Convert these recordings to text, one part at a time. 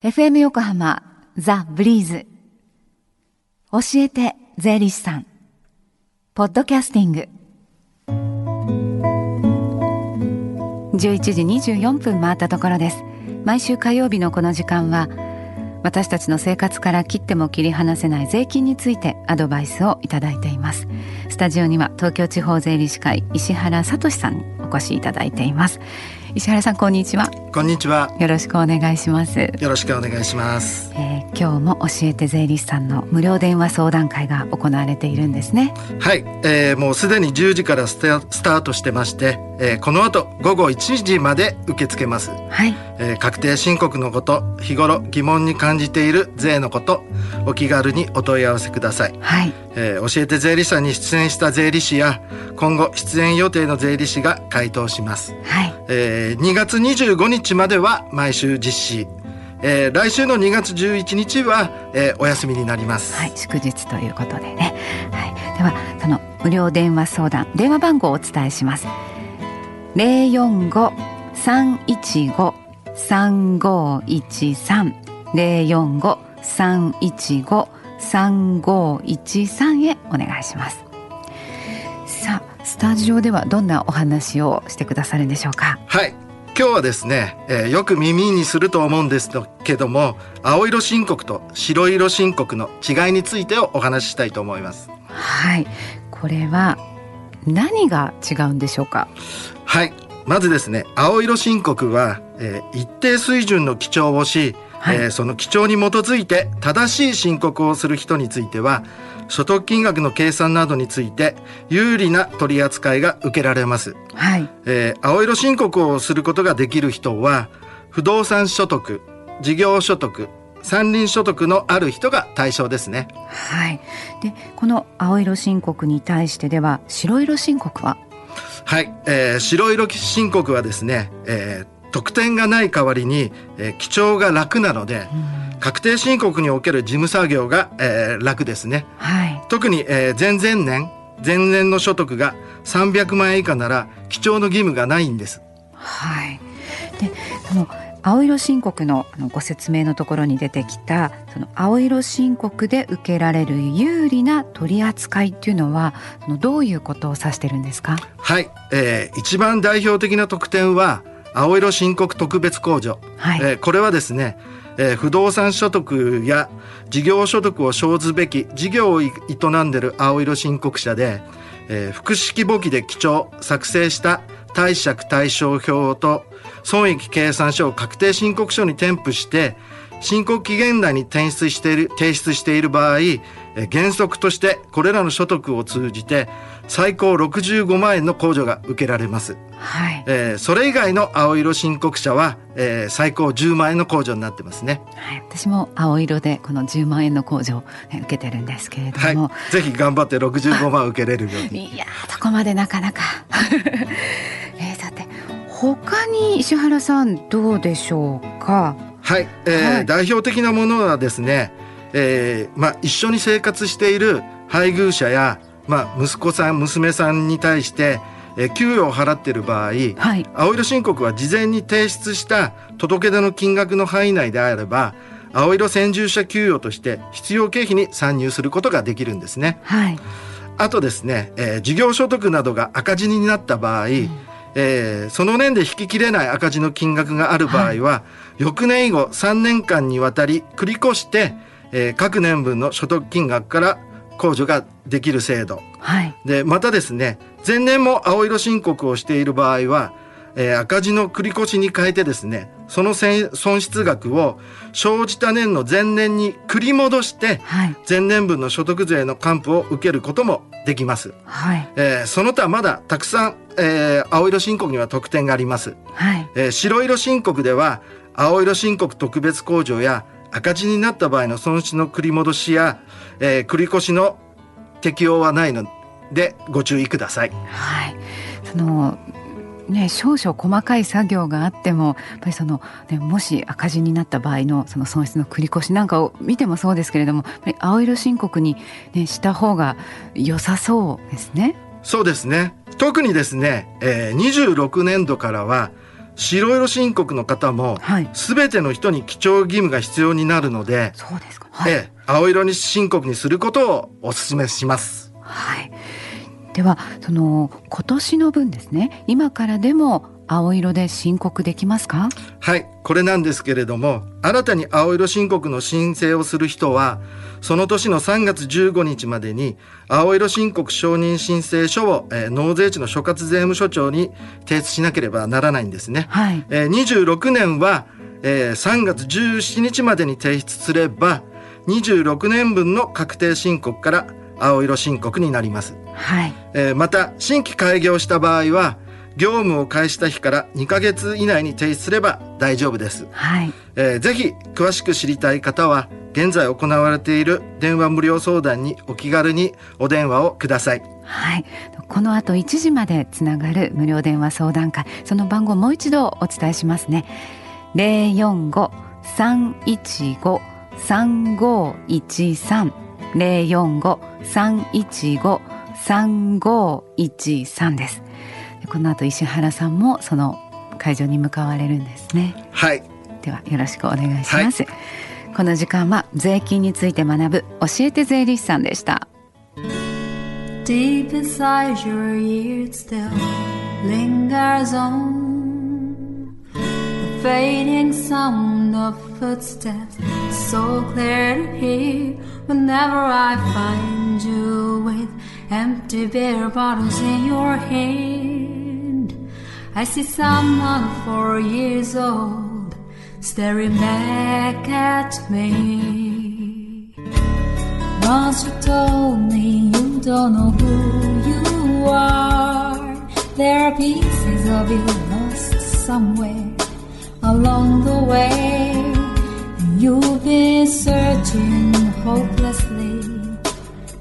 FM 横浜ザ・ブリーズ。教えて税理士さん。ポッドキャスティング。11時24分回ったところです。毎週火曜日のこの時間は私たちの生活から切っても切り離せない税金についてアドバイスをいただいています。スタジオには東京地方税理士会石原聡さんにお越しいただいています。石原さんこんにちは。こんにちは。よろしくお願いします。よろしくお願いします、えー、今日も教えて税理士さんの無料電話相談会が行われているんですね。はい、えー、もうすでに10時からスタートしてまして、えー、この後午後1時まで受け付けますはい、えー、確定申告のこと日頃疑問に感じている税のことお気軽にお問い合わせください。はい、えー、教えて税理士さんに出演した税理士や今後出演予定の税理士が回答します。はい、えー、2月25日までは毎週実施。えー、来週の2月11日は、えー、お休みになります。はい、祝日ということでね。はい、ではその無料電話相談電話番号をお伝えします。零三一五三五一三零四五三一五三五一三へお願いします。さあ、スタジオではどんなお話をしてくださるんでしょうか？はい。今日はですね、えー、よく耳にすると思うんですけども青色申告と白色申告の違いについてをお話ししたいと思いますはいこれは何が違うんでしょうか？はいまずですね青色申告は、えー、一定水準の記帳をし、はい、えー、その記帳に基づいて正しい申告をする人については所得金額の計算などについて有利な取り扱いが受けられます。はい。えー、青色申告をすることができる人は、不動産所得、事業所得、山林所得のある人が対象ですね。はい。で、この青色申告に対してでは白色申告ははい、えー、白色申告はですね、えー、得点がない代わりに、えー、記帳が楽なので、うん。確定申告における事務作業が、えー、楽ですね、はい、特に、えー、前々年前年の所得が300万円以下なら記帳の義務がないんです。はい、でその青色申告のあのご説明のところに出てきたその青色申告で受けられる有利な取り扱いっていうのはどういうことを指してるんですか？はい、えー、一番代表的な特典は青色申告特別控除、はい、えー、これはですねえー、不動産所得や事業所得を生ずべき事業を営んでいる青色申告者で、えー、複式簿記で記帳作成した貸借対照表と損益計算書を確定申告書に添付して申告期限内に提出している提出している場合原則としてこれらの所得を通じて最高65万円の控除が受けられます、はい。えー、それ以外の青色申告者は、えー、最高10万円の控除になってますね、はい、私も青色でこの10万円の控除を、受けてるんですけれども、はい、ぜひ頑張って65万受けれるように。いやそこまでなかなか他に石原さんどうでしょうか？はい、えー、はい、代表的なものはですね、えーまあ、一緒に生活している配偶者やまあ、息子さん娘さんに対してえ給与を払っている場合、はい、青色申告は事前に提出した届け出の金額の範囲内であれば青色先住者給与として必要経費に参入することができるんですね。はい、あとですね、えー、事業所得などが赤字になった場合、うん、えー、その年で引ききれない赤字の金額がある場合は、はい、翌年以後3年間にわたり繰り越して、えー、各年分の所得金額から控除ができる制度、はい、でまたですね前年も青色申告をしている場合は、えー、赤字の繰り越しに変えてですねその損失額を生じた年の前年に繰り戻して、はい、前年分の所得税の還付を受けることもできます、はい。えー、その他まだたくさん、えー、青色申告には特典があります、はい。えー、白色申告では青色申告特別控除や赤字になった場合の損失の繰り戻しや、えー、繰り越しの適用はないのでご注意ください。はい、そのね、少々細かい作業があってもやっぱりその、ね、もし赤字になった場合のその損失の繰り越しなんかを見てもそうですけれども青色申告に、ね、した方が良さそうですね。そうですね。特にですね、えー、26年度からは白色申告の方も、はい。すべての人に記帳義務が必要になるので、そうですか。はい、ええ青色に申告にすることをお勧めします。はい、ではその今年の分ですね今からでも青色で申告できますか？はい、これなんですけれども、新たに青色申告の申請をする人は、その年の3月15日までに、青色申告承認申請書を、えー納税地の所轄税務署長に提出しなければならないんですね。はいえー26年は、えー3月17日までに提出すれば、26年分の確定申告から青色申告になります。はい。えーまた新規開業した場合は業務を開始した日から2ヶ月以内に提出すれば大丈夫です、はい。えーぜひ詳しく知りたい方は現在行われている電話無料相談にお気軽にお電話をください。はい。この後1時までつながる無料電話相談会。その番号もう一度お伝えしますね。045-315-3513 045-315-3513ですでこの後石原さんもその会場に向かわれるんですねはいではよろしくお願いします、この時間は税金について学ぶ教えて税理士さんでした Deep inside your ears still lingers on the fading sound of footsteps, so clear to hear whenever I find you with empty beer bottles in your hand. I see someone four years old staring back at me. Once you told me you don't know who you are. There are pieces of you lost somewhere along the way. You've been searching hopelessly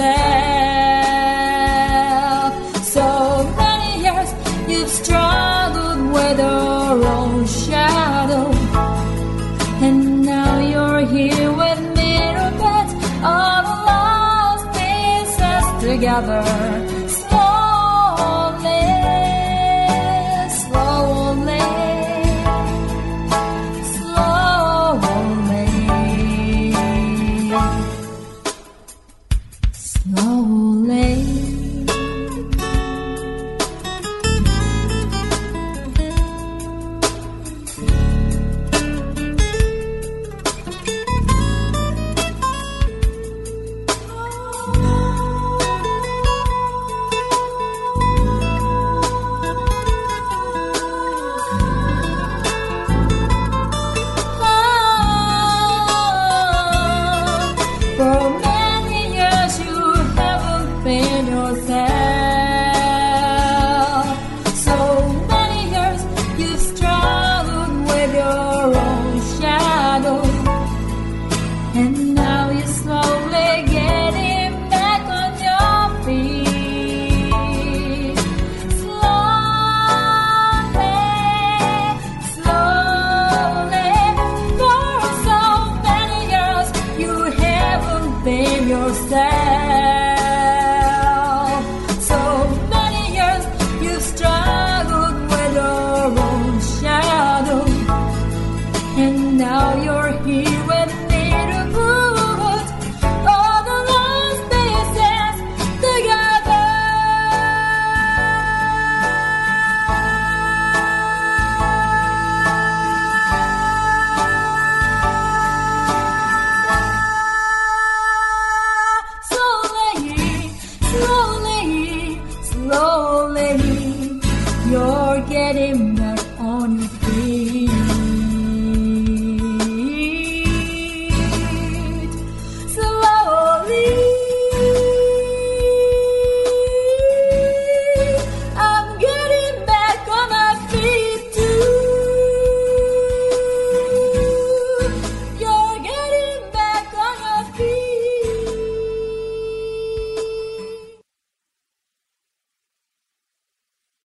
yourself. So many years you've struggled with your own shadow. And now you're here with me put all the lost pieces together. come